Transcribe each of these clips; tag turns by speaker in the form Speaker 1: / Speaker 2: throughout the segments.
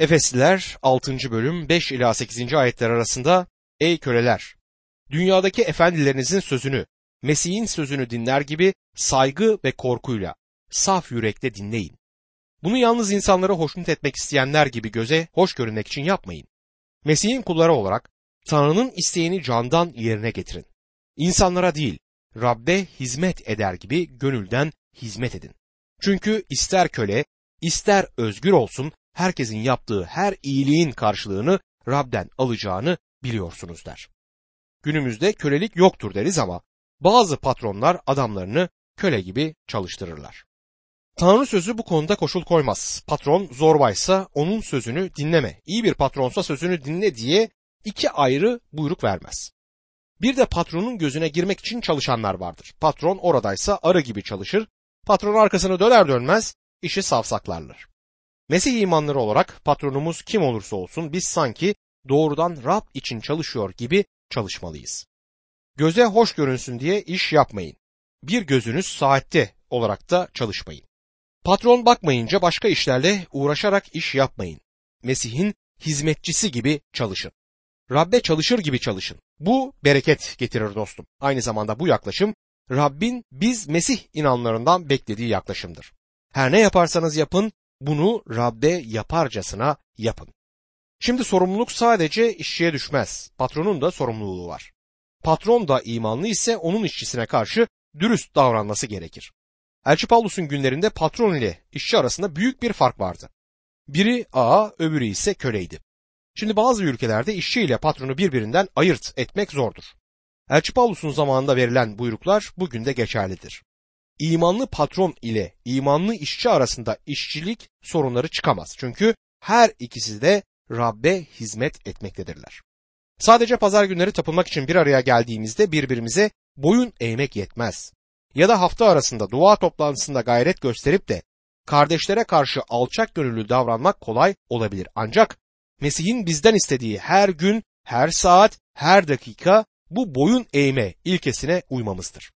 Speaker 1: Efesliler 6. bölüm 5 ila 8. ayetler arasında Ey köleler! Dünyadaki efendilerinizin sözünü, Mesih'in sözünü dinler gibi saygı ve korkuyla, saf yürekle dinleyin. Bunu yalnız insanları hoşnut etmek isteyenler gibi göze hoş görünmek için yapmayın. Mesih'in kulları olarak Tanrı'nın isteğini candan yerine getirin. İnsanlara değil, Rabbe hizmet eder gibi gönülden hizmet edin. Çünkü ister köle, ister özgür olsun herkesin yaptığı her iyiliğin karşılığını Rab'den alacağını biliyorsunuz der. Günümüzde kölelik yoktur deriz ama bazı patronlar adamlarını köle gibi çalıştırırlar. Tanrı sözü bu konuda koşul koymaz. Patron zorbaysa onun sözünü dinleme, iyi bir patronsa sözünü dinle diye iki ayrı buyruk vermez. Bir de patronun gözüne girmek için çalışanlar vardır. Patron oradaysa arı gibi çalışır, patron arkasını döner dönmez işi savsaklarlar. Mesih imanları olarak patronumuz kim olursa olsun biz sanki doğrudan Rab için çalışıyor gibi çalışmalıyız. Göze hoş görünsün diye iş yapmayın. Bir gözünüz saatte olarak da çalışmayın. Patron bakmayınca başka işlerle uğraşarak iş yapmayın. Mesih'in hizmetçisi gibi çalışın. Rabbe çalışır gibi çalışın. Bu bereket getirir dostum. Aynı zamanda bu yaklaşım Rabbin biz Mesih inanlarından beklediği yaklaşımdır. Her ne yaparsanız yapın bunu Rabbe yaparcasına yapın. Şimdi sorumluluk sadece işçiye düşmez. Patronun da sorumluluğu var. Patron da imanlı ise onun işçisine karşı dürüst davranması gerekir. Elçi Paulus'un günlerinde patron ile işçi arasında büyük bir fark vardı. Biri ağa, öbürü ise köleydi. Şimdi bazı ülkelerde işçi ile patronu birbirinden ayırt etmek zordur. Elçi Paulus'un zamanında verilen buyruklar bugün de geçerlidir. İmanlı patron ile imanlı işçi arasında işçilik sorunları çıkamaz. Çünkü her ikisi de Rabbe hizmet etmektedirler. Sadece pazar günleri tapınmak için bir araya geldiğimizde birbirimize boyun eğmek yetmez. Ya da hafta arasında dua toplantısında gayret gösterip de kardeşlere karşı alçak gönüllü davranmak kolay olabilir. Ancak Mesih'in bizden istediği her gün, her saat, her dakika bu boyun eğme ilkesine uymamızdır.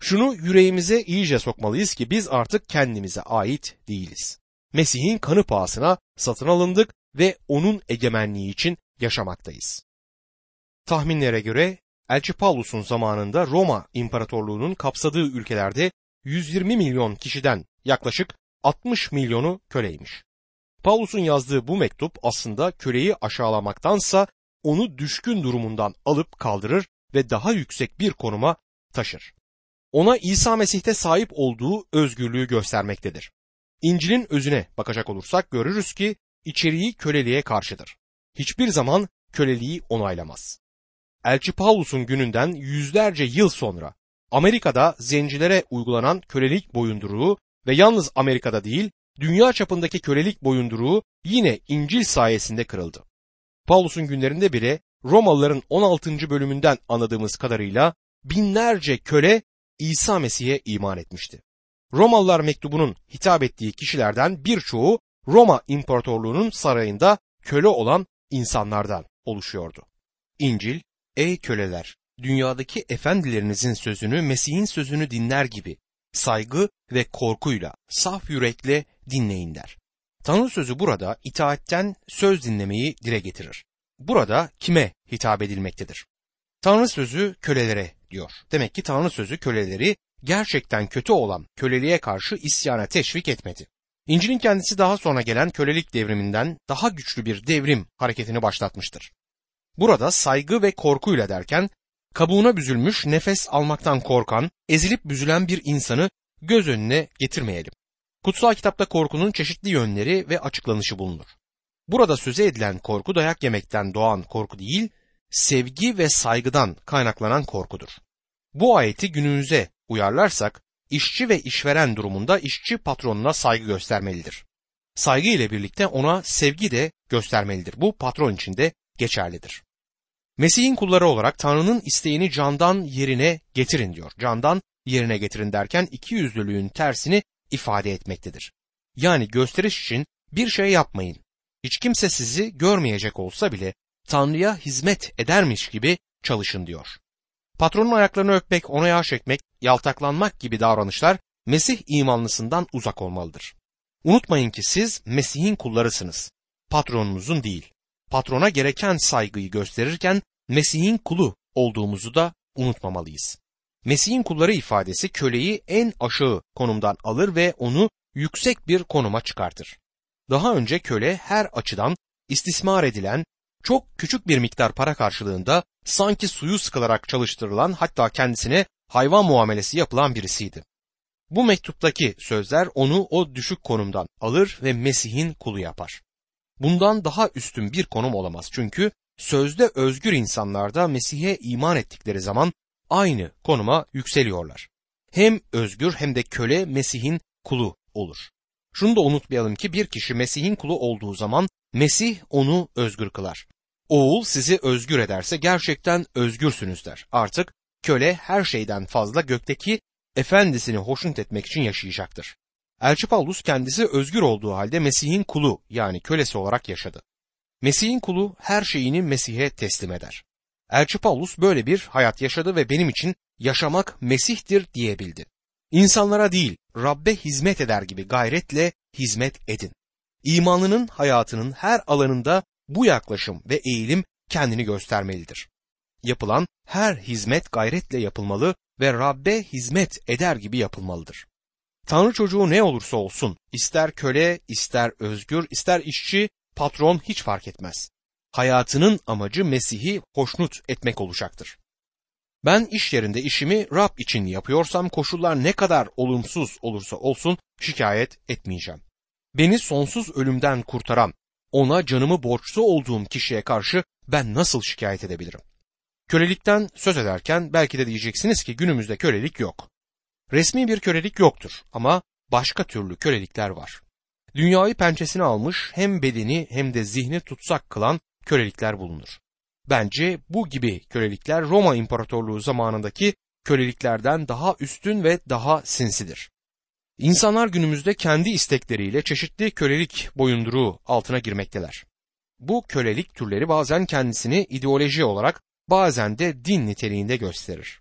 Speaker 1: Şunu yüreğimize iyice sokmalıyız ki biz artık kendimize ait değiliz. Mesih'in kanı pahasına satın alındık ve onun egemenliği için yaşamaktayız. Tahminlere göre Elçi Paulus'un zamanında Roma İmparatorluğu'nun kapsadığı ülkelerde 120 milyon kişiden yaklaşık 60 milyonu köleymiş. Paulus'un yazdığı bu mektup aslında köleyi aşağılamaktansa onu düşkün durumundan alıp kaldırır ve daha yüksek bir konuma taşır. Ona İsa Mesih'te sahip olduğu özgürlüğü göstermektedir. İncil'in özüne bakacak olursak görürüz ki içeriği köleliğe karşıdır. Hiçbir zaman köleliği onaylamaz. Elçi Paulus'un gününden yüzlerce yıl sonra Amerika'da zencilere uygulanan kölelik boyunduruğu ve yalnız Amerika'da değil, dünya çapındaki kölelik boyunduruğu yine İncil sayesinde kırıldı. Paulus'un günlerinde bile Romalıların 16. bölümünden anladığımız kadarıyla binlerce köle İsa Mesih'e iman etmişti. Romalılar mektubunun hitap ettiği kişilerden birçoğu Roma İmparatorluğu'nun sarayında köle olan insanlardan oluşuyordu. İncil, ey köleler, dünyadaki efendilerinizin sözünü Mesih'in sözünü dinler gibi saygı ve korkuyla, saf yürekle dinleyin der. Tanrı sözü burada itaatten söz dinlemeyi dile getirir. Burada kime hitap edilmektedir? Tanrı sözü kölelere diyor. Demek ki Tanrı sözü köleleri gerçekten kötü olan köleliğe karşı isyana teşvik etmedi. İncil'in kendisi daha sonra gelen kölelik devriminden daha güçlü bir devrim hareketini başlatmıştır. Burada saygı ve korkuyla derken kabuğuna büzülmüş nefes almaktan korkan, ezilip büzülen bir insanı göz önüne getirmeyelim. Kutsal kitapta korkunun çeşitli yönleri ve açıklanışı bulunur. Burada söze edilen korku dayak yemekten doğan korku değil, sevgi ve saygıdan kaynaklanan korkudur. Bu ayeti günümüze uyarlarsak işçi ve işveren durumunda işçi patronuna saygı göstermelidir. Saygı ile birlikte ona sevgi de göstermelidir. Bu patron için de geçerlidir. Mesih'in kulları olarak Tanrı'nın isteğini candan yerine getirin diyor. Candan yerine getirin derken iki yüzlülüğün tersini ifade etmektedir. Yani gösteriş için bir şey yapmayın. Hiç kimse sizi görmeyecek olsa bile Tanrı'ya hizmet edermiş gibi çalışın diyor. Patronun ayaklarını öpmek, ona yağ çekmek, yaltaklanmak gibi davranışlar Mesih imanlısından uzak olmalıdır. Unutmayın ki siz Mesih'in kullarısınız. patronumuzun değil. Patrona gereken saygıyı gösterirken Mesih'in kulu olduğumuzu da unutmamalıyız. Mesih'in kulları ifadesi köleyi en aşağı konumdan alır ve onu yüksek bir konuma çıkartır. Daha önce köle her açıdan istismar edilen, çok küçük bir miktar para karşılığında sanki suyu sıkılarak çalıştırılan hatta kendisine hayvan muamelesi yapılan birisiydi. Bu mektuptaki sözler onu o düşük konumdan alır ve Mesih'in kulu yapar. Bundan daha üstün bir konum olamaz çünkü sözde özgür insanlar da Mesih'e iman ettikleri zaman aynı konuma yükseliyorlar. Hem özgür hem de köle Mesih'in kulu olur. Şunu da unutmayalım ki bir kişi Mesih'in kulu olduğu zaman Mesih onu özgür kılar. Oğul sizi özgür ederse gerçekten özgürsünüz der. Artık köle her şeyden fazla gökteki efendisini hoşnut etmek için yaşayacaktır. Elçi Paulus kendisi özgür olduğu halde Mesih'in kulu yani kölesi olarak yaşadı. Mesih'in kulu her şeyini Mesih'e teslim eder. Elçi Paulus böyle bir hayat yaşadı ve benim için yaşamak Mesih'tir diyebildi. İnsanlara değil, Rabbe hizmet eder gibi gayretle hizmet edin. İmanının hayatının her alanında bu yaklaşım ve eğilim kendini göstermelidir. Yapılan her hizmet gayretle yapılmalı ve Rabbe hizmet eder gibi yapılmalıdır. Tanrı çocuğu ne olursa olsun, ister köle, ister özgür, ister işçi, patron hiç fark etmez. Hayatının amacı Mesih'i hoşnut etmek olacaktır. Ben iş yerinde işimi Rab için yapıyorsam koşullar ne kadar olumsuz olursa olsun şikayet etmeyeceğim. Beni sonsuz ölümden kurtaran, ona canımı borçlu olduğum kişiye karşı ben nasıl şikayet edebilirim? Kölelikten söz ederken belki de diyeceksiniz ki günümüzde kölelik yok. Resmi bir kölelik yoktur ama başka türlü kölelikler var. Dünyayı pençesine almış hem bedeni hem de zihni tutsak kılan kölelikler bulunur. Bence bu gibi kölelikler Roma İmparatorluğu zamanındaki köleliklerden daha üstün ve daha sinsidir. İnsanlar günümüzde kendi istekleriyle çeşitli kölelik boyunduruğu altına girmekteler. Bu kölelik türleri bazen kendisini ideoloji olarak bazen de din niteliğinde gösterir.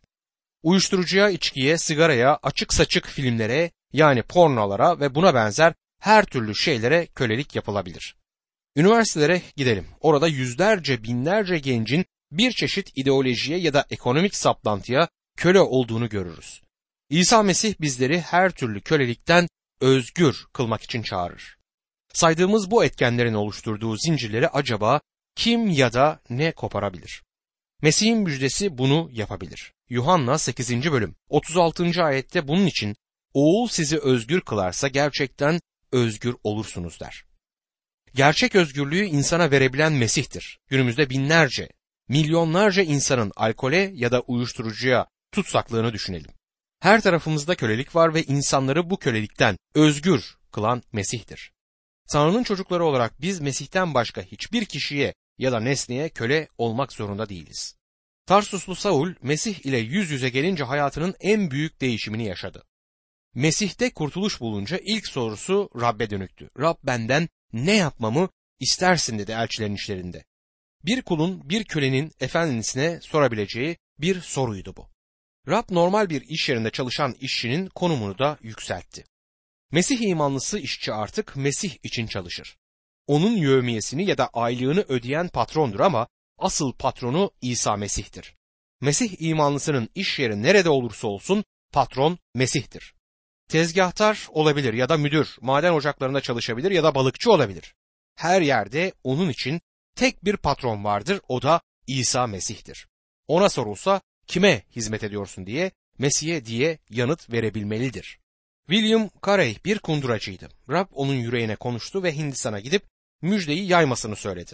Speaker 1: Uyuşturucuya, içkiye, sigaraya, açık saçık filmlere yani pornolara ve buna benzer her türlü şeylere kölelik yapılabilir. Üniversitelere gidelim. Orada yüzlerce binlerce gencin bir çeşit ideolojiye ya da ekonomik saplantıya köle olduğunu görürüz. İsa Mesih bizleri her türlü kölelikten özgür kılmak için çağırır. Saydığımız bu etkenlerin oluşturduğu zincirleri acaba kim ya da ne koparabilir? Mesih'in müjdesi bunu yapabilir. Yuhanna 8. bölüm 36. ayette bunun için oğul sizi özgür kılarsa gerçekten özgür olursunuz der. Gerçek özgürlüğü insana verebilen Mesih'tir. Günümüzde binlerce, milyonlarca insanın alkole ya da uyuşturucuya tutsaklığını düşünelim. Her tarafımızda kölelik var ve insanları bu kölelikten özgür kılan Mesih'tir. Tanrı'nın çocukları olarak biz Mesih'ten başka hiçbir kişiye ya da nesneye köle olmak zorunda değiliz. Tarsuslu Saul Mesih ile yüz yüze gelince hayatının en büyük değişimini yaşadı. Mesih'te kurtuluş bulunca ilk sorusu Rab'be dönüktü. Rab benden ne yapmamı istersin dedi elçilerin işlerinde. Bir kulun bir kölenin efendisine sorabileceği bir soruydu bu. Rab normal bir iş yerinde çalışan işçinin konumunu da yükseltti. Mesih imanlısı işçi artık Mesih için çalışır. Onun yövmiyesini ya da aylığını ödeyen patrondur ama asıl patronu İsa Mesih'tir. Mesih imanlısının iş yeri nerede olursa olsun patron Mesih'tir. Tezgahtar olabilir ya da müdür, maden ocaklarında çalışabilir ya da balıkçı olabilir. Her yerde onun için tek bir patron vardır o da İsa Mesih'tir. Ona sorulsa kime hizmet ediyorsun diye Mesih'e diye yanıt verebilmelidir. William Carey bir kunduracıydı. Rab onun yüreğine konuştu ve Hindistan'a gidip müjdeyi yaymasını söyledi.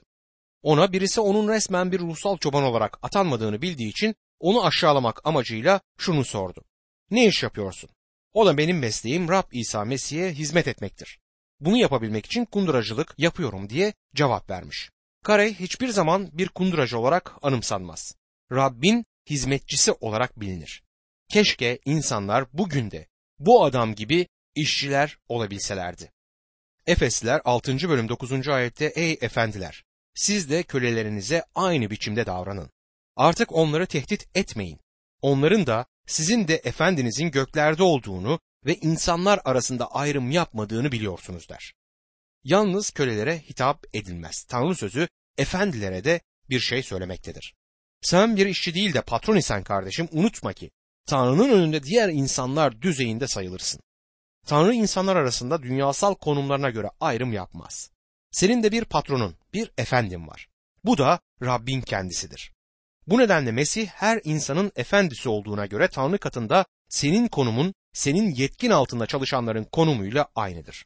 Speaker 1: Ona birisi onun resmen bir ruhsal çoban olarak atanmadığını bildiği için onu aşağılamak amacıyla şunu sordu. Ne iş yapıyorsun? O da benim mesleğim Rab İsa Mesih'e hizmet etmektir. Bunu yapabilmek için kunduracılık yapıyorum diye cevap vermiş. Carey hiçbir zaman bir kunduracı olarak anımsanmaz. Rabbin hizmetçisi olarak bilinir. Keşke insanlar bugün de bu adam gibi işçiler olabilselerdi. Efesliler 6. bölüm 9. ayette ey efendiler siz de kölelerinize aynı biçimde davranın. Artık onları tehdit etmeyin. Onların da sizin de efendinizin göklerde olduğunu ve insanlar arasında ayrım yapmadığını biliyorsunuz der. yalnız kölelere hitap edilmez. Tanrı sözü efendilere de bir şey söylemektedir. Sen bir işçi değil de patron isen kardeşim unutma ki Tanrı'nın önünde diğer insanlar düzeyinde sayılırsın. Tanrı insanlar arasında dünyasal konumlarına göre ayrım yapmaz. Senin de bir patronun, bir efendin var. Bu da Rabbin kendisidir. Bu nedenle Mesih her insanın efendisi olduğuna göre Tanrı katında senin konumun, senin yetkin altında çalışanların konumuyla aynıdır.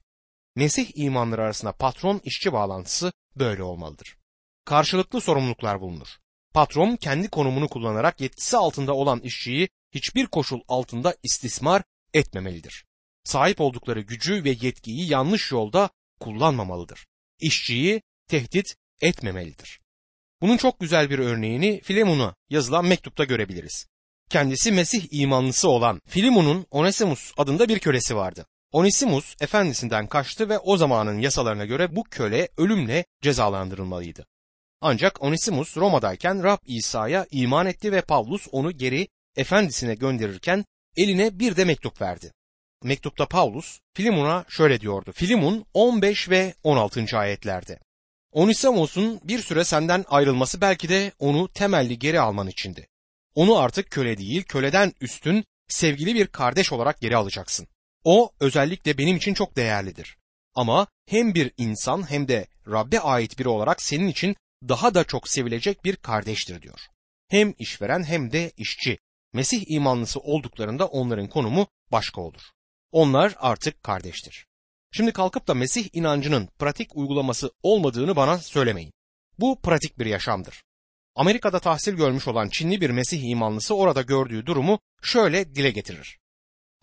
Speaker 1: Mesih imanları arasında patron işçi bağlantısı böyle olmalıdır. Karşılıklı sorumluluklar bulunur. Patron kendi konumunu kullanarak yetkisi altında olan işçiyi hiçbir koşul altında istismar etmemelidir. Sahip oldukları gücü ve yetkiyi yanlış yolda kullanmamalıdır. İşçiyi tehdit etmemelidir. Bunun çok güzel bir örneğini Filemon'a yazılan mektupta görebiliriz. Kendisi Mesih imanlısı olan Filimon'un Onesimus adında bir kölesi vardı. Onesimus efendisinden kaçtı ve o zamanın yasalarına göre bu köle ölümle cezalandırılmalıydı. Ancak Onesimus Roma'dayken Rab İsa'ya iman etti ve Pavlus onu geri efendisine gönderirken eline bir de mektup verdi. Mektupta Pavlus Filimon'a şöyle diyordu. Filimon 15 ve 16. ayetlerde. Onisimos'un bir süre senden ayrılması belki de onu temelli geri alman içindi. Onu artık köle değil, köleden üstün, sevgili bir kardeş olarak geri alacaksın. O özellikle benim için çok değerlidir. Ama hem bir insan hem de Rabbe ait biri olarak senin için daha da çok sevilecek bir kardeştir diyor. Hem işveren hem de işçi. Mesih imanlısı olduklarında onların konumu başka olur. Onlar artık kardeştir. Şimdi kalkıp da Mesih inancının pratik uygulaması olmadığını bana söylemeyin. Bu pratik bir yaşamdır. Amerika'da tahsil görmüş olan Çinli bir Mesih imanlısı orada gördüğü durumu şöyle dile getirir.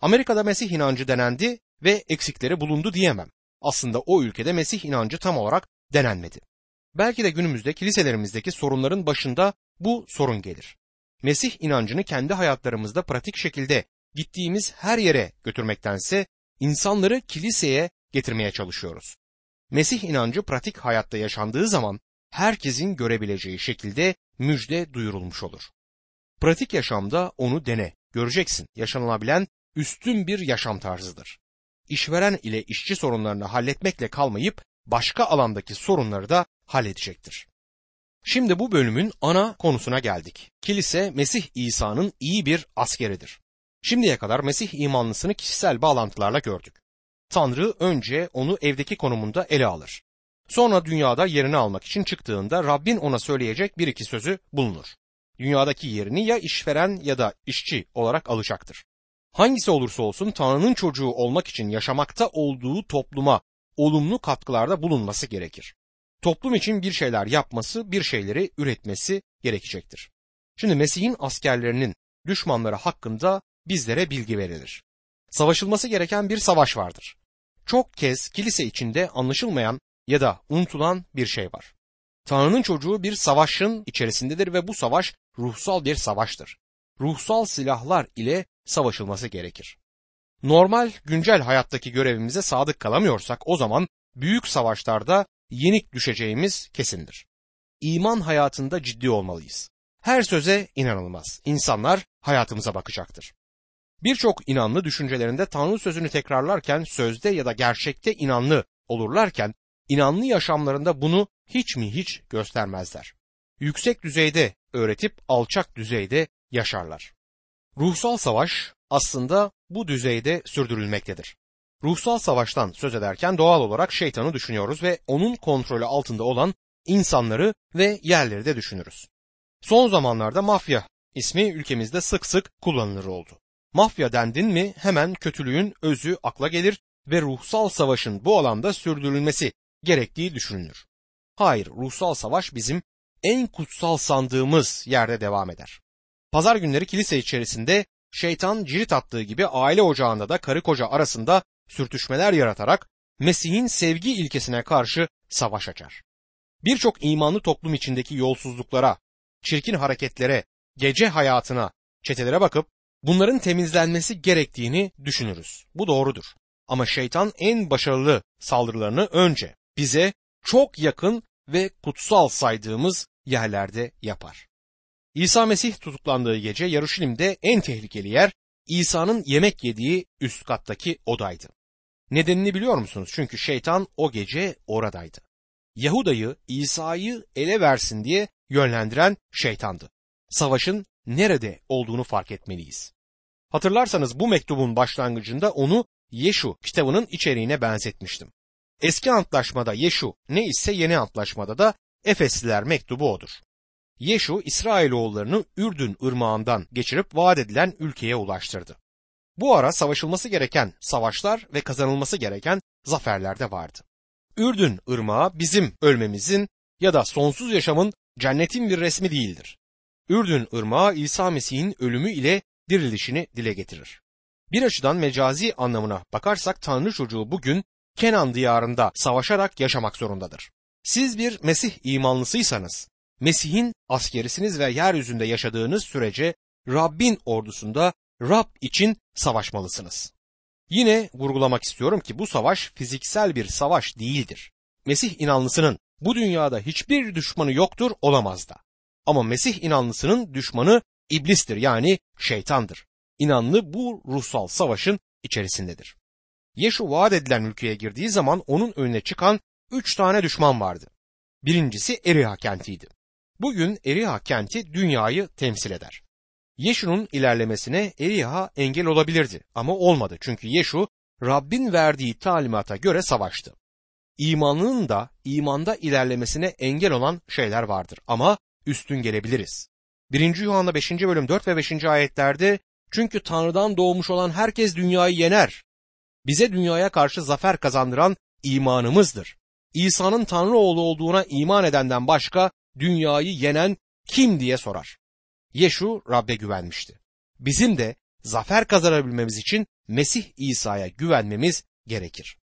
Speaker 1: Amerika'da Mesih inancı denendi ve eksikleri bulundu diyemem. Aslında o ülkede Mesih inancı tam olarak denenmedi. Belki de günümüzde kiliselerimizdeki sorunların başında bu sorun gelir. Mesih inancını kendi hayatlarımızda pratik şekilde gittiğimiz her yere götürmektense insanları kiliseye getirmeye çalışıyoruz. Mesih inancı pratik hayatta yaşandığı zaman herkesin görebileceği şekilde müjde duyurulmuş olur. Pratik yaşamda onu dene, göreceksin. Yaşanılabilen üstün bir yaşam tarzıdır. İşveren ile işçi sorunlarını halletmekle kalmayıp başka alandaki sorunları da halledecektir. Şimdi bu bölümün ana konusuna geldik. Kilise Mesih İsa'nın iyi bir askeridir. Şimdiye kadar Mesih imanlısını kişisel bağlantılarla gördük. Tanrı önce onu evdeki konumunda ele alır. Sonra dünyada yerini almak için çıktığında Rabbin ona söyleyecek bir iki sözü bulunur. Dünyadaki yerini ya işveren ya da işçi olarak alacaktır. Hangisi olursa olsun Tanrı'nın çocuğu olmak için yaşamakta olduğu topluma olumlu katkılarda bulunması gerekir. Toplum için bir şeyler yapması, bir şeyleri üretmesi gerekecektir. Şimdi Mesih'in askerlerinin düşmanları hakkında bizlere bilgi verilir. Savaşılması gereken bir savaş vardır. Çok kez kilise içinde anlaşılmayan ya da unutulan bir şey var. Tanrı'nın çocuğu bir savaşın içerisindedir ve bu savaş ruhsal bir savaştır. Ruhsal silahlar ile savaşılması gerekir. Normal güncel hayattaki görevimize sadık kalamıyorsak o zaman büyük savaşlarda yenik düşeceğimiz kesindir. İman hayatında ciddi olmalıyız. Her söze inanılmaz. İnsanlar hayatımıza bakacaktır. Birçok inanlı düşüncelerinde Tanrı sözünü tekrarlarken sözde ya da gerçekte inanlı olurlarken inanlı yaşamlarında bunu hiç mi hiç göstermezler. Yüksek düzeyde öğretip alçak düzeyde yaşarlar. Ruhsal savaş aslında bu düzeyde sürdürülmektedir. Ruhsal savaştan söz ederken doğal olarak şeytanı düşünüyoruz ve onun kontrolü altında olan insanları ve yerleri de düşünürüz. Son zamanlarda mafya ismi ülkemizde sık sık kullanılır oldu. Mafya dendin mi hemen kötülüğün özü akla gelir ve ruhsal savaşın bu alanda sürdürülmesi gerektiği düşünülür. Hayır, ruhsal savaş bizim en kutsal sandığımız yerde devam eder. Pazar günleri kilise içerisinde şeytan cirit attığı gibi aile ocağında da karı koca arasında sürtüşmeler yaratarak Mesih'in sevgi ilkesine karşı savaş açar. Birçok imanlı toplum içindeki yolsuzluklara, çirkin hareketlere, gece hayatına, çetelere bakıp bunların temizlenmesi gerektiğini düşünürüz. Bu doğrudur. Ama şeytan en başarılı saldırılarını önce bize çok yakın ve kutsal saydığımız yerlerde yapar. İsa Mesih tutuklandığı gece Yaruşilim'de en tehlikeli yer İsa'nın yemek yediği üst kattaki odaydı. Nedenini biliyor musunuz? Çünkü şeytan o gece oradaydı. Yahuda'yı, İsa'yı ele versin diye yönlendiren şeytandı. Savaşın nerede olduğunu fark etmeliyiz. Hatırlarsanız bu mektubun başlangıcında onu Yeşu kitabının içeriğine benzetmiştim. Eski antlaşmada Yeşu ne ise yeni antlaşmada da Efesliler mektubu odur. Yeşu İsrailoğullarını Ürdün ırmağından geçirip vaat edilen ülkeye ulaştırdı. Bu ara savaşılması gereken savaşlar ve kazanılması gereken zaferler de vardı. Ürdün ırmağı bizim ölmemizin ya da sonsuz yaşamın cennetin bir resmi değildir. Ürdün ırmağı İsa Mesih'in ölümü ile dirilişini dile getirir. Bir açıdan mecazi anlamına bakarsak Tanrı çocuğu bugün Kenan diyarında savaşarak yaşamak zorundadır. Siz bir Mesih imanlısıysanız, Mesih'in askerisiniz ve yeryüzünde yaşadığınız sürece Rabbin ordusunda Rab için savaşmalısınız. Yine vurgulamak istiyorum ki bu savaş fiziksel bir savaş değildir. Mesih inanlısının bu dünyada hiçbir düşmanı yoktur olamaz da. Ama Mesih inanlısının düşmanı iblistir yani şeytandır. İnanlı bu ruhsal savaşın içerisindedir. Yeşu vaat edilen ülkeye girdiği zaman onun önüne çıkan üç tane düşman vardı. Birincisi Eriha kentiydi. Bugün Eriha kenti dünyayı temsil eder. Yeşu'nun ilerlemesine Eriha engel olabilirdi ama olmadı çünkü Yeşu Rabbin verdiği talimata göre savaştı. İmanının da imanda ilerlemesine engel olan şeyler vardır ama üstün gelebiliriz. 1. Yuhanna 5. bölüm 4 ve 5. ayetlerde çünkü Tanrı'dan doğmuş olan herkes dünyayı yener. Bize dünyaya karşı zafer kazandıran imanımızdır. İsa'nın Tanrı oğlu olduğuna iman edenden başka dünyayı yenen kim diye sorar. Yeşu Rab'be güvenmişti. Bizim de zafer kazanabilmemiz için Mesih İsa'ya güvenmemiz gerekir.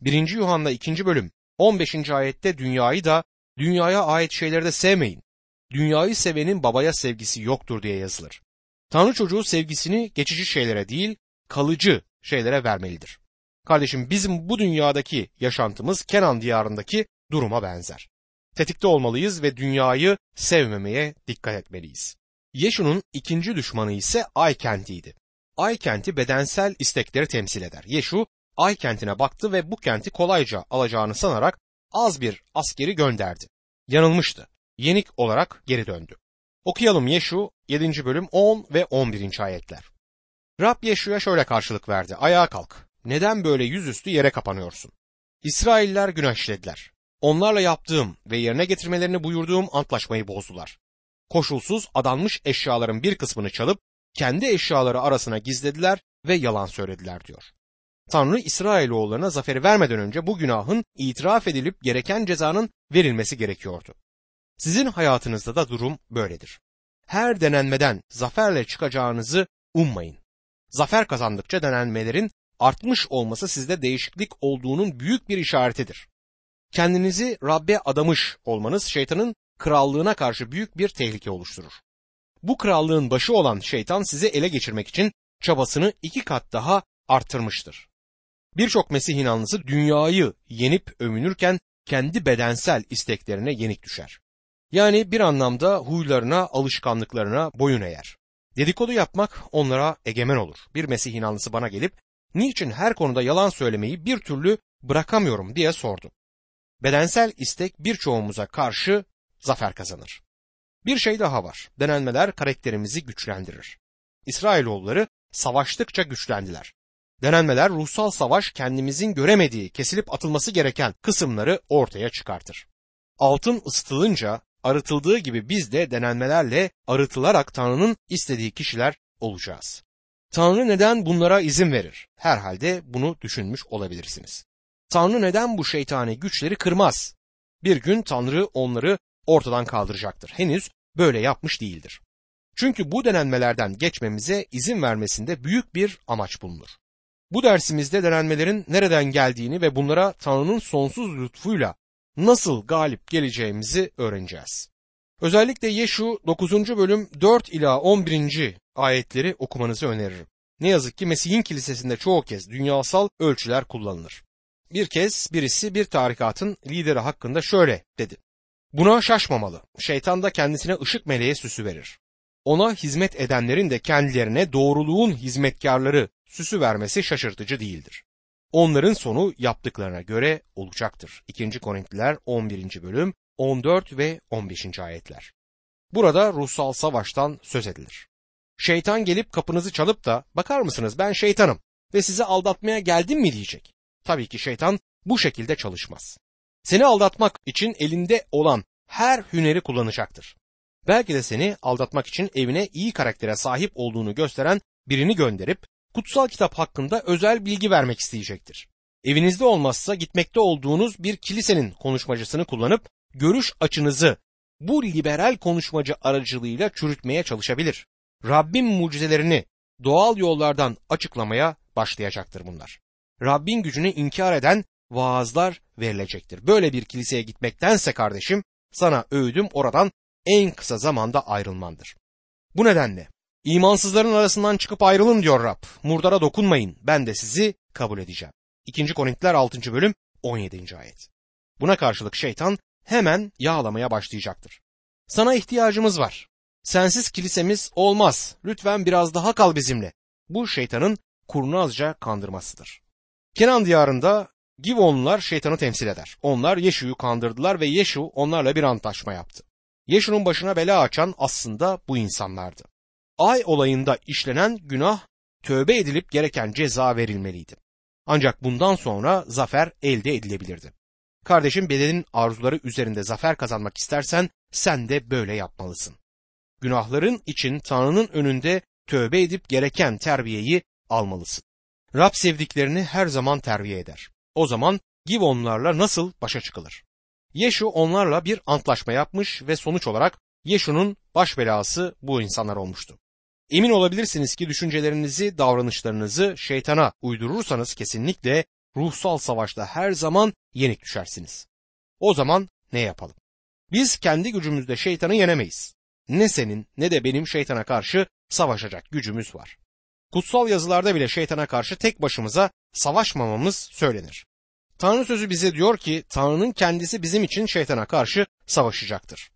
Speaker 1: 1. Yuhanna 2. bölüm 15. ayette dünyayı da dünyaya ait şeyleri de sevmeyin. Dünyayı sevenin babaya sevgisi yoktur diye yazılır. Tanrı çocuğu sevgisini geçici şeylere değil, kalıcı şeylere vermelidir. Kardeşim bizim bu dünyadaki yaşantımız Kenan diyarındaki duruma benzer. Tetikte olmalıyız ve dünyayı sevmemeye dikkat etmeliyiz. Yeşu'nun ikinci düşmanı ise Ay kentiydi. Ay kenti bedensel istekleri temsil eder. Yeşu Ay kentine baktı ve bu kenti kolayca alacağını sanarak az bir askeri gönderdi. Yanılmıştı. Yenik olarak geri döndü. Okuyalım Yeşu 7. bölüm 10 ve 11. ayetler. Rab Yeşu'ya şöyle karşılık verdi. Ayağa kalk. Neden böyle yüzüstü yere kapanıyorsun? İsrailler günah işlediler. Onlarla yaptığım ve yerine getirmelerini buyurduğum antlaşmayı bozdular. Koşulsuz adanmış eşyaların bir kısmını çalıp kendi eşyaları arasına gizlediler ve yalan söylediler diyor. Tanrı İsrailoğullarına zaferi vermeden önce bu günahın itiraf edilip gereken cezanın verilmesi gerekiyordu. Sizin hayatınızda da durum böyledir. Her denenmeden zaferle çıkacağınızı ummayın. Zafer kazandıkça denenmelerin artmış olması sizde değişiklik olduğunun büyük bir işaretidir. Kendinizi Rabbe adamış olmanız şeytanın krallığına karşı büyük bir tehlike oluşturur. Bu krallığın başı olan şeytan sizi ele geçirmek için çabasını iki kat daha arttırmıştır. Birçok Mesih inanlısı dünyayı yenip övünürken kendi bedensel isteklerine yenik düşer. Yani bir anlamda huylarına, alışkanlıklarına boyun eğer. Dedikodu yapmak onlara egemen olur. Bir Mesih inanlısı bana gelip niçin her konuda yalan söylemeyi bir türlü bırakamıyorum diye sordu. Bedensel istek birçoğumuza karşı zafer kazanır. Bir şey daha var. Denenmeler karakterimizi güçlendirir. İsrailoğulları savaştıkça güçlendiler. Denenmeler ruhsal savaş kendimizin göremediği, kesilip atılması gereken kısımları ortaya çıkartır. Altın ısıtılınca arıtıldığı gibi biz de denenmelerle arıtılarak Tanrı'nın istediği kişiler olacağız. Tanrı neden bunlara izin verir? Herhalde bunu düşünmüş olabilirsiniz. Tanrı neden bu şeytani güçleri kırmaz? Bir gün Tanrı onları ortadan kaldıracaktır. Henüz böyle yapmış değildir. Çünkü bu denenmelerden geçmemize izin vermesinde büyük bir amaç bulunur. Bu dersimizde denenmelerin nereden geldiğini ve bunlara Tanrı'nın sonsuz lütfuyla nasıl galip geleceğimizi öğreneceğiz. Özellikle Yeşu 9. bölüm 4 ila 11. ayetleri okumanızı öneririm. Ne yazık ki Mesih'in kilisesinde çoğu kez dünyasal ölçüler kullanılır. Bir kez birisi bir tarikatın lideri hakkında şöyle dedi. Buna şaşmamalı. Şeytan da kendisine ışık meleğe süsü verir. Ona hizmet edenlerin de kendilerine doğruluğun hizmetkarları süsü vermesi şaşırtıcı değildir. Onların sonu yaptıklarına göre olacaktır. 2. Korintliler 11. bölüm 14 ve 15. ayetler. Burada ruhsal savaştan söz edilir. Şeytan gelip kapınızı çalıp da bakar mısınız ben şeytanım ve sizi aldatmaya geldim mi diyecek. Tabii ki şeytan bu şekilde çalışmaz. Seni aldatmak için elinde olan her hüneri kullanacaktır. Belki de seni aldatmak için evine iyi karaktere sahip olduğunu gösteren birini gönderip kutsal kitap hakkında özel bilgi vermek isteyecektir. Evinizde olmazsa gitmekte olduğunuz bir kilisenin konuşmacısını kullanıp görüş açınızı bu liberal konuşmacı aracılığıyla çürütmeye çalışabilir. Rabbin mucizelerini doğal yollardan açıklamaya başlayacaktır bunlar. Rabbin gücünü inkar eden vaazlar verilecektir. Böyle bir kiliseye gitmektense kardeşim sana öğüdüm oradan en kısa zamanda ayrılmandır. Bu nedenle imansızların arasından çıkıp ayrılın diyor Rab. Murdara dokunmayın ben de sizi kabul edeceğim. 2. Korintiler 6. bölüm 17. ayet. Buna karşılık şeytan hemen yağlamaya başlayacaktır. Sana ihtiyacımız var. Sensiz kilisemiz olmaz. Lütfen biraz daha kal bizimle. Bu şeytanın kurnazca kandırmasıdır. Kenan diyarında Givonlular şeytanı temsil eder. Onlar Yeşu'yu kandırdılar ve Yeşu onlarla bir antlaşma yaptı. Yeşu'nun başına bela açan aslında bu insanlardı. Ay olayında işlenen günah tövbe edilip gereken ceza verilmeliydi. Ancak bundan sonra zafer elde edilebilirdi. Kardeşim bedenin arzuları üzerinde zafer kazanmak istersen sen de böyle yapmalısın. Günahların için Tanrı'nın önünde tövbe edip gereken terbiyeyi almalısın. Rab sevdiklerini her zaman terbiye eder. O zaman Givonlarla nasıl başa çıkılır? Yeşu onlarla bir antlaşma yapmış ve sonuç olarak Yeşu'nun baş belası bu insanlar olmuştu. Emin olabilirsiniz ki düşüncelerinizi, davranışlarınızı şeytana uydurursanız kesinlikle ruhsal savaşta her zaman yenik düşersiniz. O zaman ne yapalım? Biz kendi gücümüzle şeytanı yenemeyiz. Ne senin ne de benim şeytana karşı savaşacak gücümüz var. Kutsal yazılarda bile şeytana karşı tek başımıza savaşmamamız söylenir. Tanrı sözü bize diyor ki Tanrı'nın kendisi bizim için şeytana karşı savaşacaktır.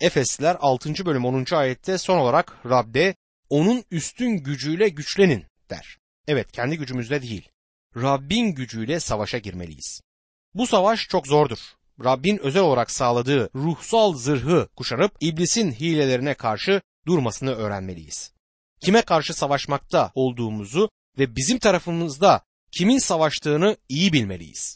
Speaker 1: Efesliler 6. bölüm 10. ayette son olarak Rab'de onun üstün gücüyle güçlenin der. Evet kendi gücümüzle değil. Rabbin gücüyle savaşa girmeliyiz. Bu savaş çok zordur. Rabbin özel olarak sağladığı ruhsal zırhı kuşanıp iblisin hilelerine karşı durmasını öğrenmeliyiz. Kime karşı savaşmakta olduğumuzu ve bizim tarafımızda kimin savaştığını iyi bilmeliyiz.